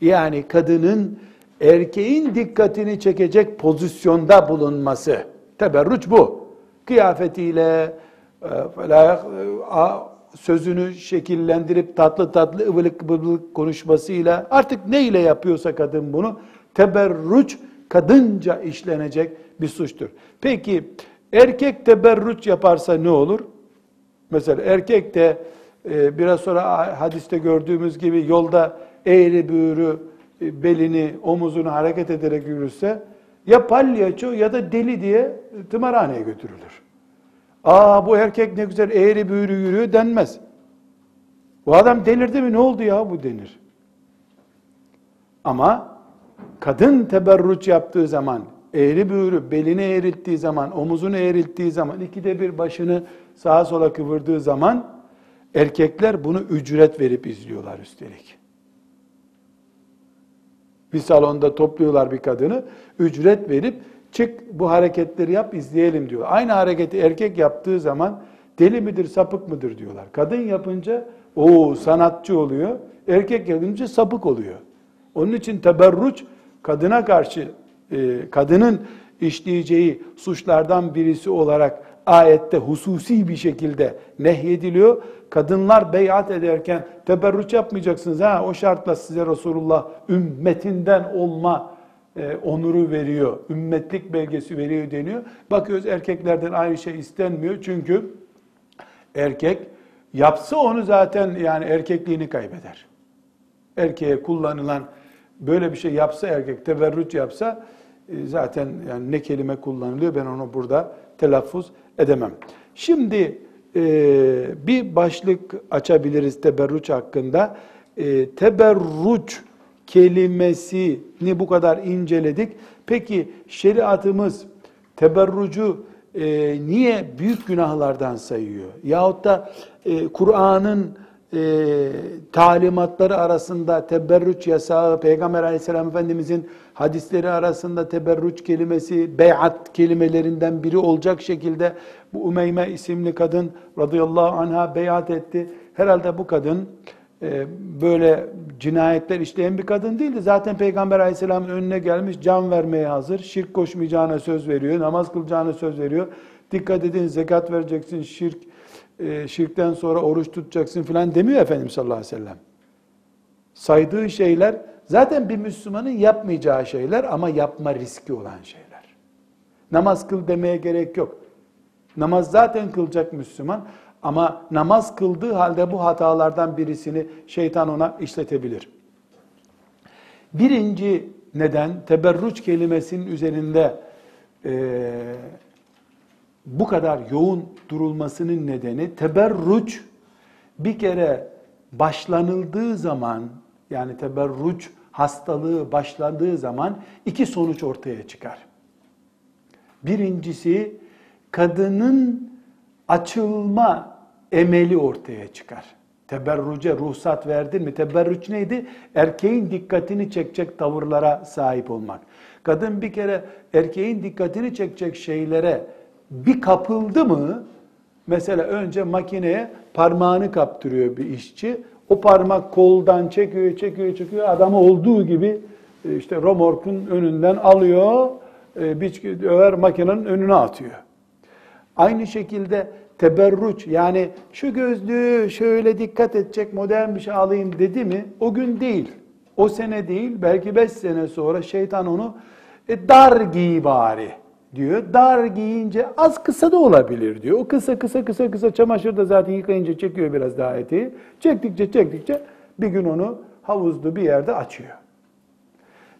yani kadının erkeğin dikkatini çekecek pozisyonda bulunması. Teberruç bu. Kıyafetiyle, e, sözünü şekillendirip tatlı tatlı ıvılık bıvılık konuşmasıyla artık ne ile yapıyorsa kadın bunu teberruç kadınca işlenecek bir suçtur. Peki erkek teberruç yaparsa ne olur? Mesela erkek de e, biraz sonra hadiste gördüğümüz gibi yolda eğri büğrü e, belini, omuzunu hareket ederek yürürse ya palyaço ya da deli diye tımarhaneye götürülür. Aa bu erkek ne güzel eğri büğrü yürüyor denmez. Bu adam delirdi mi ne oldu ya bu denir. Ama kadın teberruç yaptığı zaman, eğri büğrü belini eğrilttiği zaman, omuzunu eğrilttiği zaman, ikide bir başını sağa sola kıvırdığı zaman erkekler bunu ücret verip izliyorlar üstelik. Bir salonda topluyorlar bir kadını, ücret verip çık bu hareketleri yap izleyelim diyor. Aynı hareketi erkek yaptığı zaman deli midir sapık mıdır diyorlar. Kadın yapınca o sanatçı oluyor, erkek yapınca sapık oluyor. Onun için teberruç kadına karşı e, kadının işleyeceği suçlardan birisi olarak ayette hususi bir şekilde nehyediliyor. Kadınlar beyat ederken teberrüç yapmayacaksınız. Ha o şartla size Resulullah ümmetinden olma e, onuru veriyor. Ümmetlik belgesi veriyor deniyor. Bakıyoruz erkeklerden aynı şey istenmiyor. Çünkü erkek yapsa onu zaten yani erkekliğini kaybeder. Erkeğe kullanılan böyle bir şey yapsa erkek teberrüç yapsa e, zaten yani ne kelime kullanılıyor ben onu burada telaffuz edemem. Şimdi e, bir başlık açabiliriz teberrüç hakkında. E, teberrüç kelimesini bu kadar inceledik. Peki şeriatımız teberrucu e, niye büyük günahlardan sayıyor? Yahut da e, Kur'an'ın e, talimatları arasında teberrüç yasağı, Peygamber aleyhisselam efendimizin hadisleri arasında teberrüç kelimesi, beyat kelimelerinden biri olacak şekilde bu Umeyme isimli kadın radıyallahu anha beyat etti. Herhalde bu kadın böyle cinayetler işleyen bir kadın değildi. Zaten Peygamber aleyhisselamın önüne gelmiş can vermeye hazır. Şirk koşmayacağına söz veriyor, namaz kılacağına söz veriyor. Dikkat edin zekat vereceksin, şirk e, şirkten sonra oruç tutacaksın filan demiyor Efendimiz sallallahu aleyhi ve sellem. Saydığı şeyler zaten bir Müslümanın yapmayacağı şeyler ama yapma riski olan şeyler. Namaz kıl demeye gerek yok. Namaz zaten kılacak Müslüman ama namaz kıldığı halde bu hatalardan birisini şeytan ona işletebilir. Birinci neden teberruç kelimesinin üzerinde e, bu kadar yoğun durulmasının nedeni teberruç bir kere başlanıldığı zaman yani teberruç hastalığı başladığı zaman iki sonuç ortaya çıkar. Birincisi kadının açılma emeli ortaya çıkar. Teberruce ruhsat verdin mi? Teberruç neydi? Erkeğin dikkatini çekecek tavırlara sahip olmak. Kadın bir kere erkeğin dikkatini çekecek şeylere bir kapıldı mı, mesela önce makineye parmağını kaptırıyor bir işçi, o parmak koldan çekiyor, çekiyor, çekiyor, adamı olduğu gibi e, işte romorkun önünden alıyor, e, bir över makinenin önüne atıyor. Aynı şekilde teberruç yani şu gözlüğü şöyle dikkat edecek modern bir şey alayım dedi mi o gün değil. O sene değil belki beş sene sonra şeytan onu e, dar giy bari diyor. Dar giyince az kısa da olabilir diyor. O kısa kısa kısa kısa çamaşır da zaten yıkayınca çekiyor biraz daha eteği. Çektikçe çektikçe bir gün onu havuzlu bir yerde açıyor.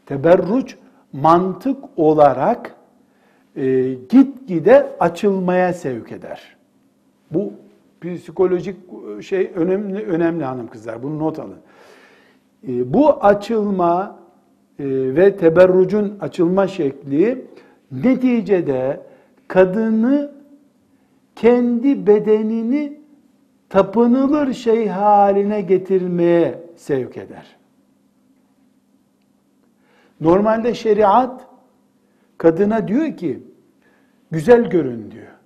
Teberruç mantık olarak e, gitgide açılmaya sevk eder. Bu psikolojik şey önemli önemli hanım kızlar. Bunu not alın. E, bu açılma e, ve teberrucun açılma şekli Neticede kadını kendi bedenini tapınılır şey haline getirmeye sevk eder. Normalde şeriat kadına diyor ki güzel görün diyor.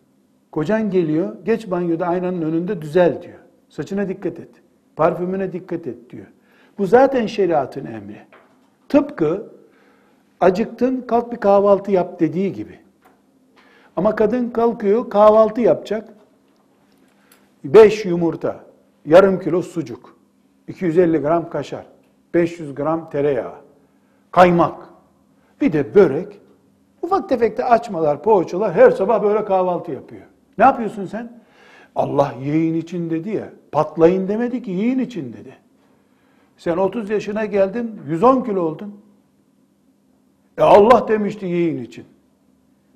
Kocan geliyor, geç banyoda aynanın önünde düzel diyor. Saçına dikkat et, parfümüne dikkat et diyor. Bu zaten şeriatın emri. Tıpkı acıktın kalk bir kahvaltı yap dediği gibi. Ama kadın kalkıyor kahvaltı yapacak. 5 yumurta, yarım kilo sucuk, 250 gram kaşar, 500 gram tereyağı, kaymak, bir de börek. Ufak tefek de açmalar, poğaçalar her sabah böyle kahvaltı yapıyor. Ne yapıyorsun sen? Allah yiyin için dedi ya. Patlayın demedi ki yiyin için dedi. Sen 30 yaşına geldin 110 kilo oldun. E Allah demişti yiyin için.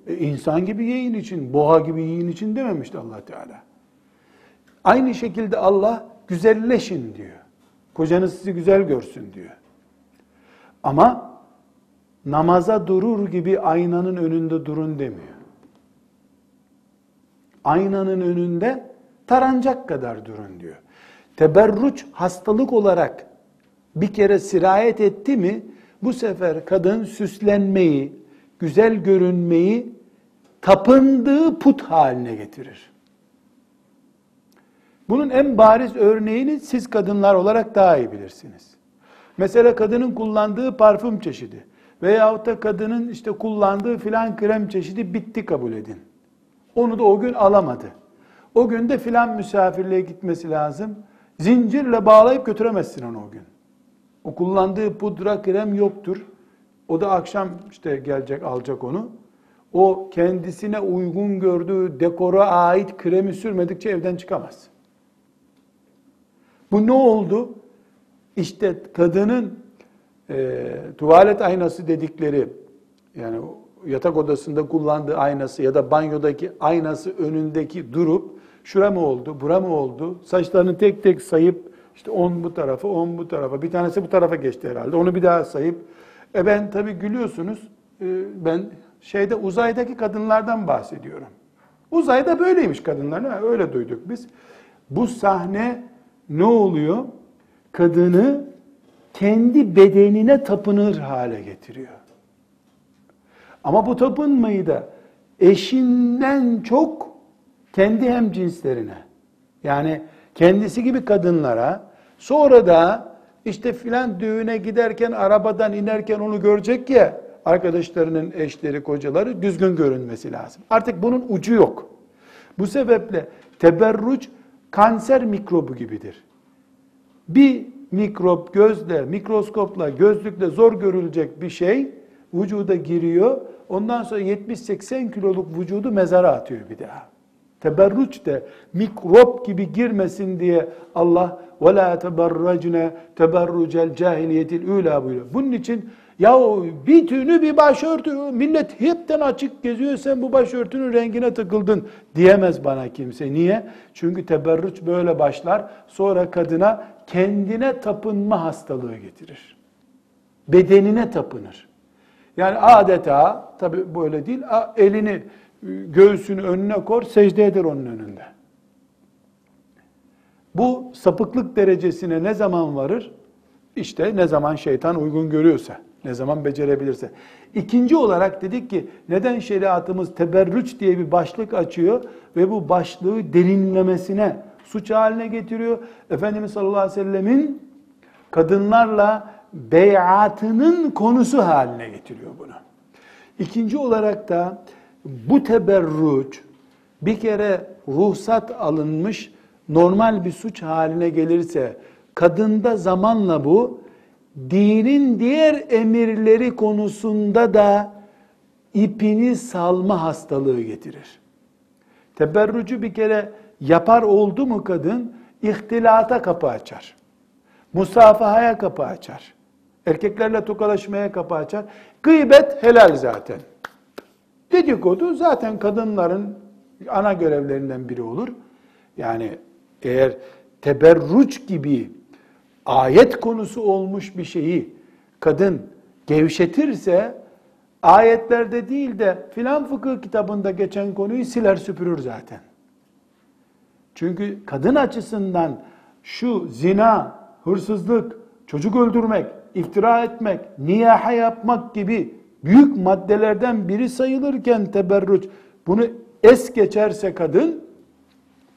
E insan gibi yiyin için, boğa gibi yiyin için dememişti Allah Teala. Aynı şekilde Allah güzelleşin diyor. Kocanız sizi güzel görsün diyor. Ama namaza durur gibi aynanın önünde durun demiyor. Aynanın önünde tarancak kadar durun diyor. Teberruç hastalık olarak bir kere sirayet etti mi Bu sefer kadın süslenmeyi, güzel görünmeyi tapındığı put haline getirir. Bunun en bariz örneğini siz kadınlar olarak daha iyi bilirsiniz. Mesela kadının kullandığı parfüm çeşidi veyahut da kadının işte kullandığı filan krem çeşidi bitti kabul edin. Onu da o gün alamadı. O gün de filan misafirliğe gitmesi lazım. Zincirle bağlayıp götüremezsin onu o gün. O kullandığı pudra krem yoktur. O da akşam işte gelecek alacak onu. O kendisine uygun gördüğü dekora ait kremi sürmedikçe evden çıkamaz. Bu ne oldu? İşte kadının e, tuvalet aynası dedikleri yani yatak odasında kullandığı aynası ya da banyodaki aynası önündeki durup şura mı oldu, bura mı oldu? Saçlarını tek tek sayıp işte on bu tarafa, on bu tarafa. Bir tanesi bu tarafa geçti herhalde. Onu bir daha sayıp e ben tabii gülüyorsunuz. E, ben şeyde uzaydaki kadınlardan bahsediyorum. Uzayda böyleymiş kadınlar. Öyle duyduk biz. Bu sahne ne oluyor? Kadını kendi bedenine tapınır hale getiriyor. Ama bu tapınmayı da eşinden çok kendi hem cinslerine yani kendisi gibi kadınlara sonra da işte filan düğüne giderken arabadan inerken onu görecek ya arkadaşlarının eşleri kocaları düzgün görünmesi lazım. Artık bunun ucu yok. Bu sebeple teberruç kanser mikrobu gibidir. Bir mikrop gözle, mikroskopla, gözlükle zor görülecek bir şey vücuda giriyor. Ondan sonra 70-80 kiloluk vücudu mezara atıyor bir daha. Teberruç de mikrop gibi girmesin diye Allah ve la teberracne teberrucel cahiliyetil ula buyuruyor. Bunun için ya bir tünü bir başörtü millet hepten açık geziyor sen bu başörtünün rengine takıldın diyemez bana kimse. Niye? Çünkü teberruç böyle başlar sonra kadına kendine tapınma hastalığı getirir. Bedenine tapınır. Yani adeta tabi böyle değil elini göğsünü önüne kor secde eder onun önünde. Bu sapıklık derecesine ne zaman varır? İşte ne zaman şeytan uygun görüyorsa, ne zaman becerebilirse. İkinci olarak dedik ki neden şeriatımız teberrüç diye bir başlık açıyor ve bu başlığı derinlemesine suç haline getiriyor. Efendimiz sallallahu aleyhi ve sellemin kadınlarla beyatının konusu haline getiriyor bunu. İkinci olarak da bu teberruç bir kere ruhsat alınmış normal bir suç haline gelirse kadında zamanla bu dinin diğer emirleri konusunda da ipini salma hastalığı getirir. Teberrucu bir kere yapar oldu mu kadın ihtilata kapı açar. Musafahaya kapı açar. Erkeklerle tokalaşmaya kapı açar. Gıybet helal zaten. Dedikodu zaten kadınların ana görevlerinden biri olur. Yani eğer teberruç gibi ayet konusu olmuş bir şeyi kadın gevşetirse ayetlerde değil de filan fıkıh kitabında geçen konuyu siler süpürür zaten. Çünkü kadın açısından şu zina, hırsızlık, çocuk öldürmek, iftira etmek, niyaha yapmak gibi büyük maddelerden biri sayılırken teberrüç bunu es geçerse kadın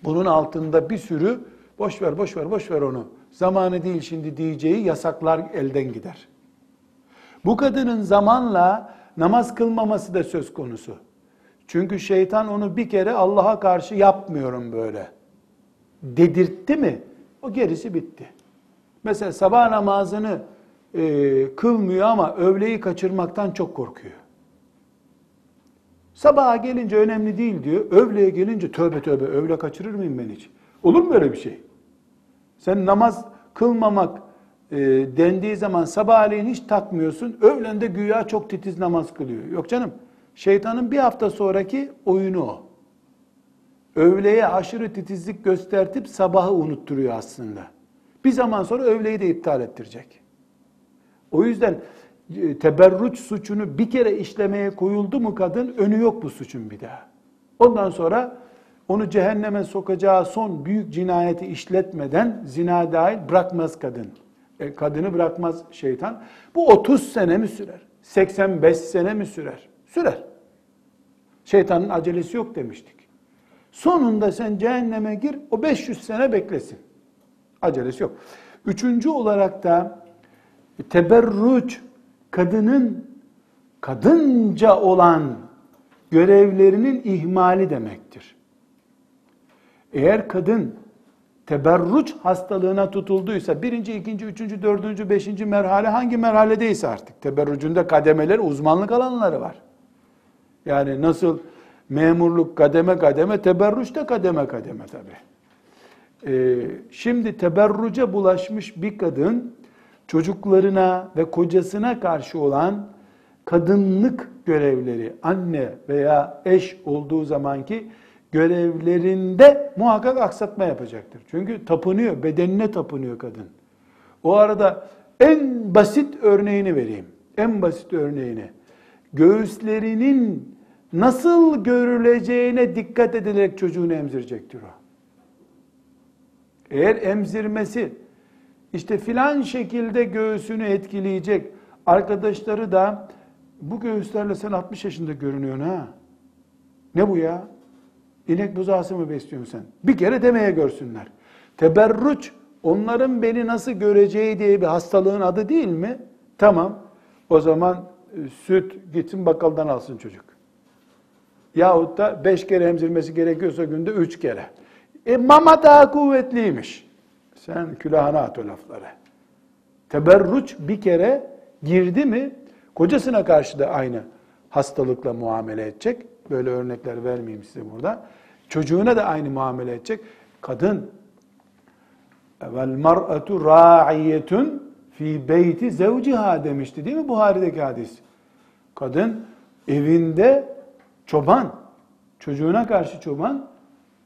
bunun altında bir sürü boş ver boş ver boş ver onu zamanı değil şimdi diyeceği yasaklar elden gider. Bu kadının zamanla namaz kılmaması da söz konusu. Çünkü şeytan onu bir kere Allah'a karşı yapmıyorum böyle dedirtti mi o gerisi bitti. Mesela sabah namazını e, kılmıyor ama öğleyi kaçırmaktan çok korkuyor. Sabaha gelince önemli değil diyor. Öğleye gelince tövbe tövbe öğle kaçırır mıyım ben hiç? Olur mu böyle bir şey? Sen namaz kılmamak e, dendiği zaman sabahleyin hiç takmıyorsun. Öğlende güya çok titiz namaz kılıyor. Yok canım. Şeytanın bir hafta sonraki oyunu o. Öğleye aşırı titizlik göstertip sabahı unutturuyor aslında. Bir zaman sonra öğleyi de iptal ettirecek. O yüzden e, teberruç suçunu bir kere işlemeye koyuldu mu kadın önü yok bu suçun bir daha. Ondan sonra onu cehenneme sokacağı son büyük cinayeti işletmeden zina dahil bırakmaz kadın. E, kadını bırakmaz şeytan. Bu 30 sene mi sürer? 85 sene mi sürer? Sürer. Şeytanın acelesi yok demiştik. Sonunda sen cehenneme gir, o 500 sene beklesin. Acelesi yok. Üçüncü olarak da teberruç, kadının kadınca olan görevlerinin ihmali demektir. Eğer kadın teberruç hastalığına tutulduysa birinci, ikinci, üçüncü, dördüncü, beşinci merhale hangi merhaledeyse artık teberrücünde kademeler, uzmanlık alanları var. Yani nasıl memurluk kademe kademe, teberruç da kademe kademe tabi. Ee, şimdi teberruca bulaşmış bir kadın çocuklarına ve kocasına karşı olan kadınlık görevleri, anne veya eş olduğu zamanki görevlerinde muhakkak aksatma yapacaktır. Çünkü tapınıyor, bedenine tapınıyor kadın. O arada en basit örneğini vereyim. En basit örneğini. Göğüslerinin nasıl görüleceğine dikkat edilerek çocuğunu emzirecektir o. Eğer emzirmesi işte filan şekilde göğsünü etkileyecek, arkadaşları da bu göğüslerle sen 60 yaşında görünüyorsun ha. Ne bu ya? İnek buzağısı mı besliyorsun sen? Bir kere demeye görsünler. Teberruç onların beni nasıl göreceği diye bir hastalığın adı değil mi? Tamam. O zaman e, süt gitsin bakkaldan alsın çocuk. Yahut da beş kere emzirmesi gerekiyorsa günde üç kere. E mama daha kuvvetliymiş. Sen külahına at o lafları. Teberruç bir kere girdi mi kocasına karşı da aynı hastalıkla muamele edecek. Böyle örnekler vermeyeyim size burada. Çocuğuna da aynı muamele edecek. Kadın vel mar'atu ra'iyetun fi beyti zevciha demişti değil mi Buhari'deki hadis? Kadın evinde çoban, çocuğuna karşı çoban,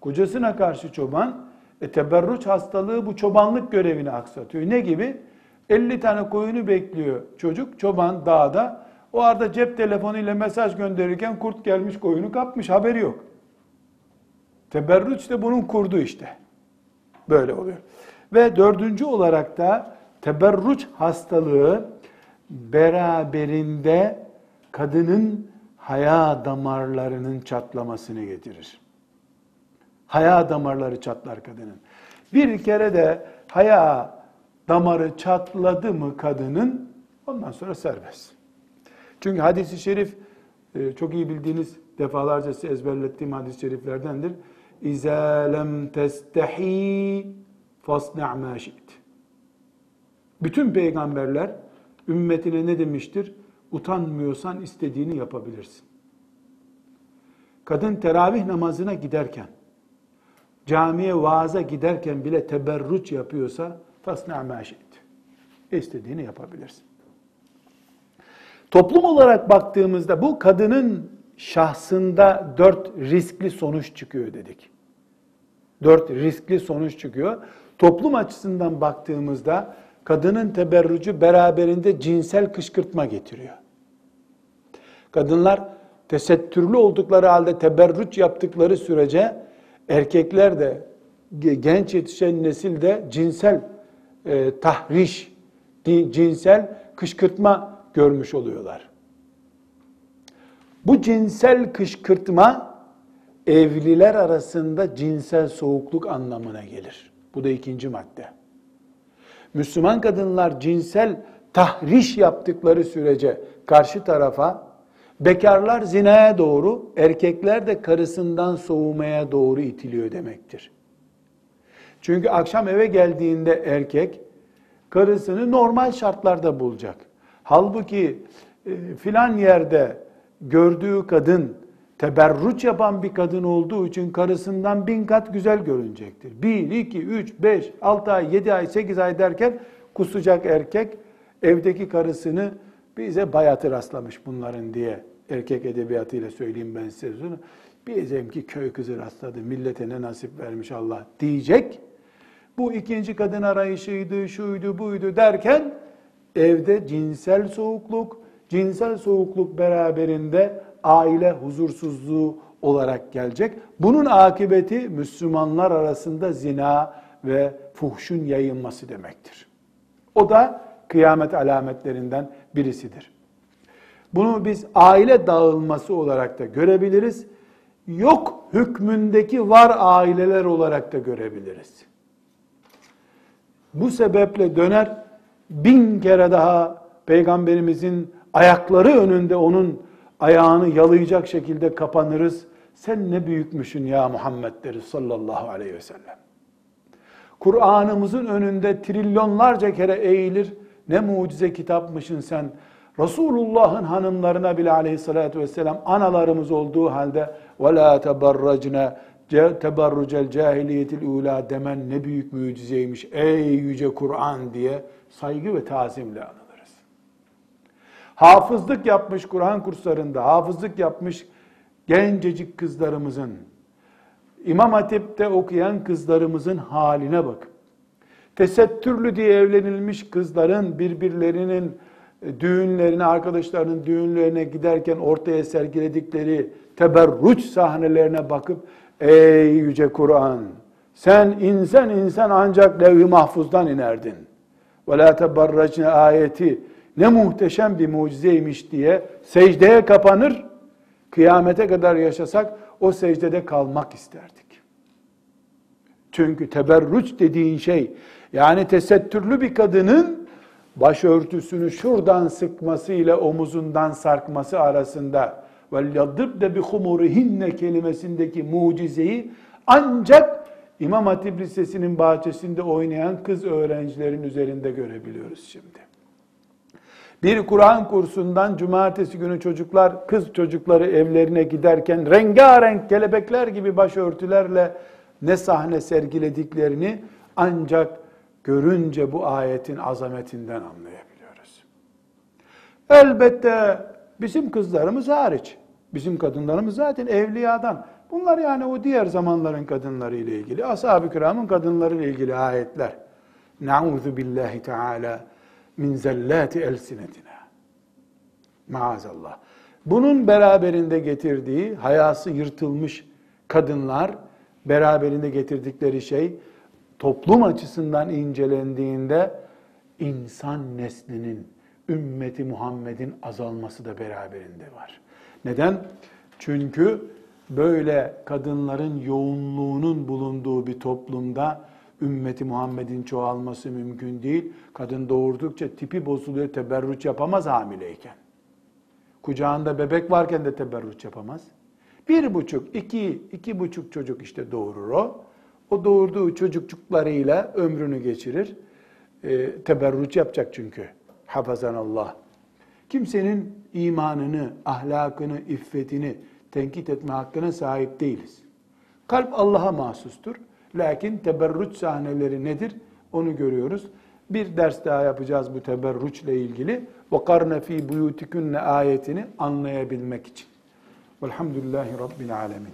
kocasına karşı çoban, e, teberruç hastalığı bu çobanlık görevini aksatıyor. Ne gibi? 50 tane koyunu bekliyor çocuk, çoban dağda. O arada cep telefonuyla mesaj gönderirken kurt gelmiş koyunu kapmış, haberi yok. Teberruç de bunun kurdu işte. Böyle oluyor. Ve dördüncü olarak da teberruç hastalığı beraberinde kadının haya damarlarının çatlamasını getirir. Haya damarları çatlar kadının. Bir kere de haya damarı çatladı mı kadının ondan sonra serbest. Çünkü hadisi şerif e, çok iyi bildiğiniz defalarca size ezberlettiğim hadis-i şeriflerdendir. İzâ lem testehî fasna' mâ Bütün peygamberler ümmetine ne demiştir? Utanmıyorsan istediğini yapabilirsin. Kadın teravih namazına giderken, camiye vaaza giderken bile teberruç yapıyorsa fasna' mâ İstediğini yapabilirsin. Toplum olarak baktığımızda bu kadının şahsında dört riskli sonuç çıkıyor dedik. Dört riskli sonuç çıkıyor. Toplum açısından baktığımızda kadının teberrücü beraberinde cinsel kışkırtma getiriyor. Kadınlar tesettürlü oldukları halde teberrüç yaptıkları sürece erkekler de genç yetişen nesil de cinsel e, tahriş, cinsel kışkırtma görmüş oluyorlar. Bu cinsel kışkırtma evliler arasında cinsel soğukluk anlamına gelir. Bu da ikinci madde. Müslüman kadınlar cinsel tahriş yaptıkları sürece karşı tarafa bekarlar zinaya doğru, erkekler de karısından soğumaya doğru itiliyor demektir. Çünkü akşam eve geldiğinde erkek karısını normal şartlarda bulacak. Halbuki e, filan yerde gördüğü kadın teberruç yapan bir kadın olduğu için karısından bin kat güzel görünecektir. Bir, iki, üç, beş, altı ay, yedi ay, sekiz ay derken kusacak erkek evdeki karısını bize bayatı rastlamış bunların diye erkek edebiyatıyla söyleyeyim ben size. Diyeceğim ki köy kızı rastladı, millete ne nasip vermiş Allah diyecek. Bu ikinci kadın arayışıydı, şuydu, buydu derken evde cinsel soğukluk, cinsel soğukluk beraberinde aile huzursuzluğu olarak gelecek. Bunun akıbeti Müslümanlar arasında zina ve fuhşun yayılması demektir. O da kıyamet alametlerinden birisidir. Bunu biz aile dağılması olarak da görebiliriz. Yok hükmündeki var aileler olarak da görebiliriz. Bu sebeple döner bin kere daha peygamberimizin ayakları önünde onun ayağını yalayacak şekilde kapanırız. Sen ne büyükmüşsün ya Muhammed deriz sallallahu aleyhi ve sellem. Kur'an'ımızın önünde trilyonlarca kere eğilir. Ne mucize kitapmışsın sen. Resulullah'ın hanımlarına bile aleyhissalatü vesselam analarımız olduğu halde وَلَا تَبَرَّجْنَا teberrucel cahiliyetil ula demen ne büyük mucizeymiş ey yüce Kur'an diye saygı ve tazimle anılırız. Hafızlık yapmış Kur'an kurslarında, hafızlık yapmış gencecik kızlarımızın, İmam Hatip'te okuyan kızlarımızın haline bak. Tesettürlü diye evlenilmiş kızların birbirlerinin düğünlerine, arkadaşlarının düğünlerine giderken ortaya sergiledikleri teberruç sahnelerine bakıp ey yüce Kur'an sen insan insan ancak levh-i mahfuzdan inerdin. Ve la teberracne ayeti ne muhteşem bir mucizeymiş diye secdeye kapanır. Kıyamete kadar yaşasak o secdede kalmak isterdik. Çünkü teberruç dediğin şey yani tesettürlü bir kadının başörtüsünü şuradan sıkması ile omuzundan sarkması arasında وَلْيَضِبْدَ بِخُمُرِهِنَّ kelimesindeki mucizeyi ancak İmam Hatip Lisesi'nin bahçesinde oynayan kız öğrencilerin üzerinde görebiliyoruz şimdi. Bir Kur'an kursundan cumartesi günü çocuklar, kız çocukları evlerine giderken rengarenk kelebekler gibi başörtülerle ne sahne sergilediklerini ancak görünce bu ayetin azametinden anlayabiliyoruz. Elbette bizim kızlarımız hariç. Bizim kadınlarımız zaten evliyadan. Bunlar yani o diğer zamanların kadınları ile ilgili. Ashab-ı kiramın kadınları ile ilgili ayetler. Nauzu billahi teala min zellati elsinetina. Maazallah. Bunun beraberinde getirdiği hayası yırtılmış kadınlar beraberinde getirdikleri şey toplum açısından incelendiğinde insan neslinin, ümmeti Muhammed'in azalması da beraberinde var. Neden? Çünkü böyle kadınların yoğunluğunun bulunduğu bir toplumda ümmeti Muhammed'in çoğalması mümkün değil. Kadın doğurdukça tipi bozuluyor, teberrüç yapamaz hamileyken. Kucağında bebek varken de teberrüç yapamaz. Bir buçuk, iki, iki buçuk çocuk işte doğurur o. O doğurduğu çocukçuklarıyla ömrünü geçirir. E, teberrüç yapacak çünkü. Hafazan Allah. Kimsenin imanını, ahlakını, iffetini tenkit etme hakkına sahip değiliz. Kalp Allah'a mahsustur. Lakin teberrüç sahneleri nedir? Onu görüyoruz. Bir ders daha yapacağız bu teberrüçle ilgili. وَقَرْنَ ف۪ي بُيُوتِكُنَّ ayetini anlayabilmek için. Velhamdülillahi Rabbil Alemin.